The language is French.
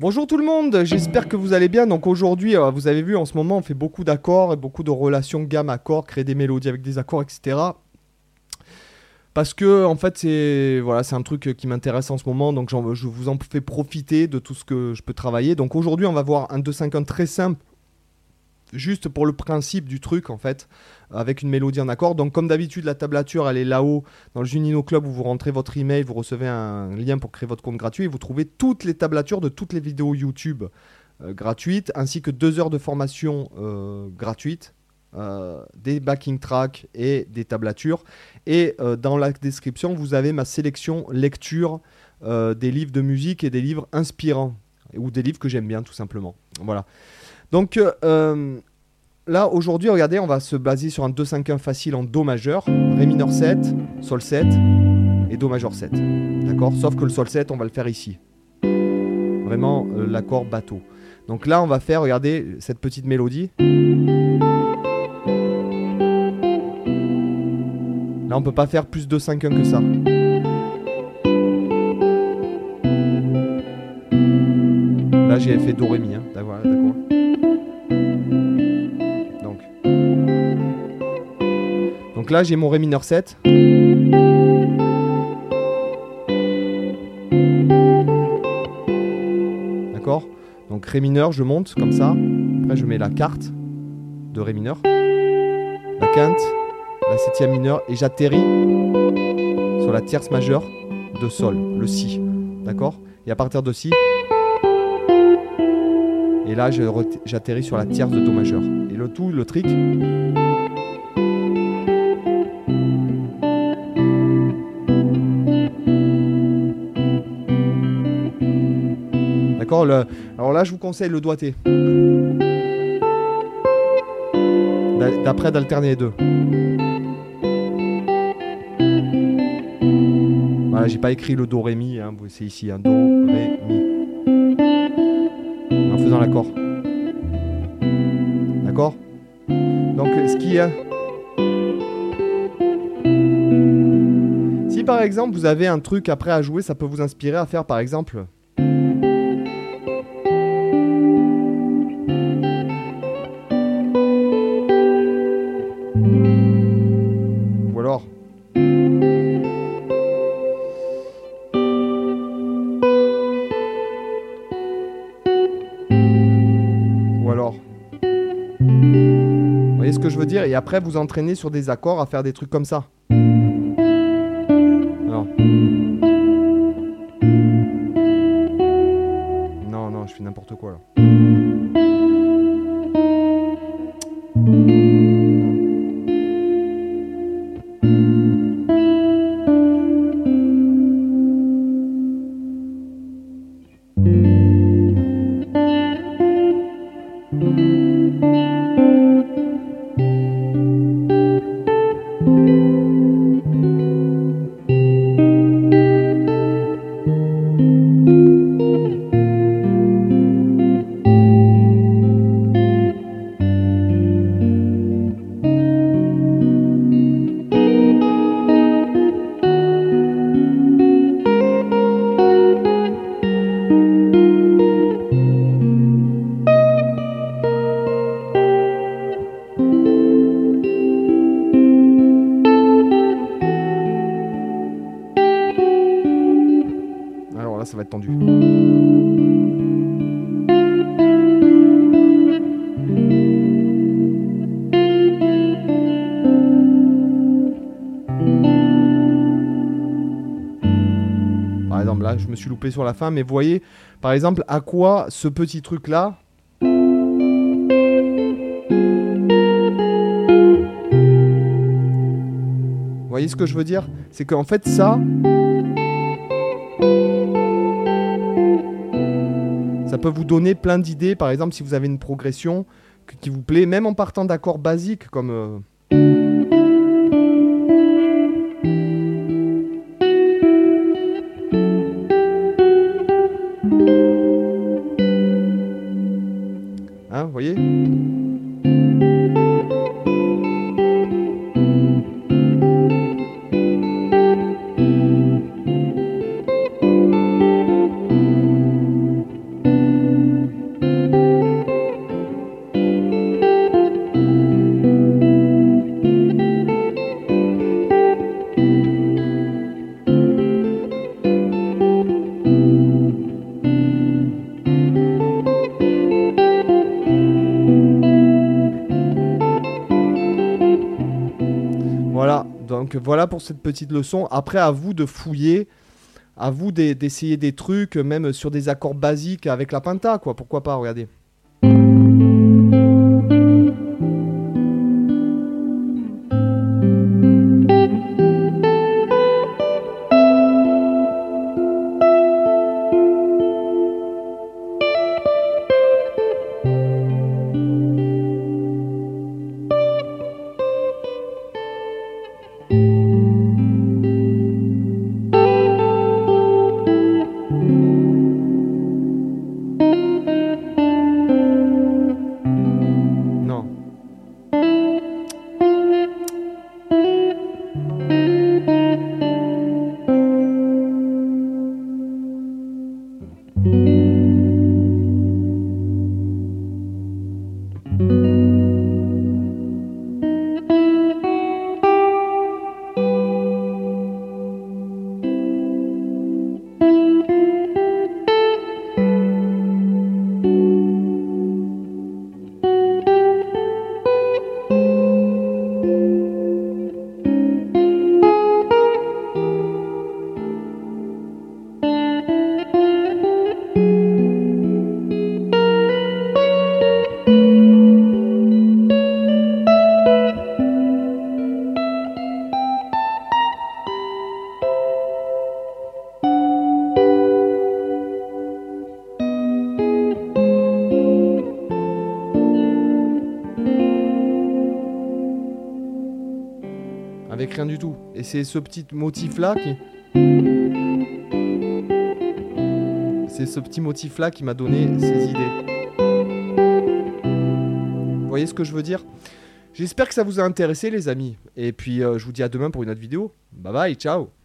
Bonjour tout le monde, j'espère que vous allez bien. Donc aujourd'hui, euh, vous avez vu en ce moment, on fait beaucoup d'accords et beaucoup de relations gamme-accords, créer des mélodies avec des accords, etc. Parce que en fait, c'est voilà, un truc qui m'intéresse en ce moment, donc je vous en fais profiter de tout ce que je peux travailler. Donc aujourd'hui, on va voir un 2-5-1 très simple, juste pour le principe du truc en fait, avec une mélodie en accord. Donc comme d'habitude, la tablature, elle est là-haut dans le Junino Club où vous rentrez votre email, vous recevez un lien pour créer votre compte gratuit et vous trouvez toutes les tablatures de toutes les vidéos YouTube euh, gratuites, ainsi que deux heures de formation euh, gratuite, euh, des backing tracks et des tablatures. Et euh, dans la description, vous avez ma sélection lecture des livres de musique et des livres inspirants, ou des livres que j'aime bien tout simplement. Voilà. Donc euh, euh, là, aujourd'hui, regardez, on va se baser sur un 2-5-1 facile en Do majeur, Ré mineur 7, Sol 7 et Do majeur 7. D'accord? Sauf que le Sol 7, on va le faire ici. Vraiment euh, l'accord bateau. Donc là, on va faire, regardez, cette petite mélodie. Là, on peut pas faire plus de 5 1 que ça. Là, j'ai fait Do Ré Mi. Hein. D'accord. Donc là, j'ai mon Ré mineur 7. D'accord Donc Ré mineur, je monte comme ça. Après, je mets la carte de Ré mineur. La quinte, la septième mineure. Et j'atterris sur la tierce majeure de Sol, le Si. D'accord Et à partir de Si. Et là, j'atterris sur la tierce de Do majeur. Et le tout, le trick. Le- Alors là, je vous conseille le doigté. D'a- D'après d'alterner les deux. Voilà, j'ai pas écrit le do ré mi, hein, c'est ici, un do ré mi. En faisant l'accord. D'accord? Donc ce qui est. Si par exemple vous avez un truc après à jouer, ça peut vous inspirer à faire par exemple. Vous voyez ce que je veux dire? Et après, vous entraînez sur des accords à faire des trucs comme ça. Alors. Non, non, je fais n'importe quoi là. Par exemple, là, je me suis loupé sur la fin, mais voyez, par exemple, à quoi ce petit truc-là Vous voyez ce que je veux dire? C'est qu'en fait, ça, peut vous donner plein d'idées, par exemple si vous avez une progression qui vous plaît, même en partant d'accords basiques comme... Donc voilà pour cette petite leçon. Après, à vous de fouiller, à vous d'e- d'essayer des trucs, même sur des accords basiques avec la penta, quoi. Pourquoi pas, regardez. Non. Rien du tout. Et c'est ce petit motif-là qui... C'est ce petit motif-là qui m'a donné ces idées. Vous voyez ce que je veux dire? J'espère que ça vous a intéressé les amis. Et puis euh, je vous dis à demain pour une autre vidéo. Bye bye, ciao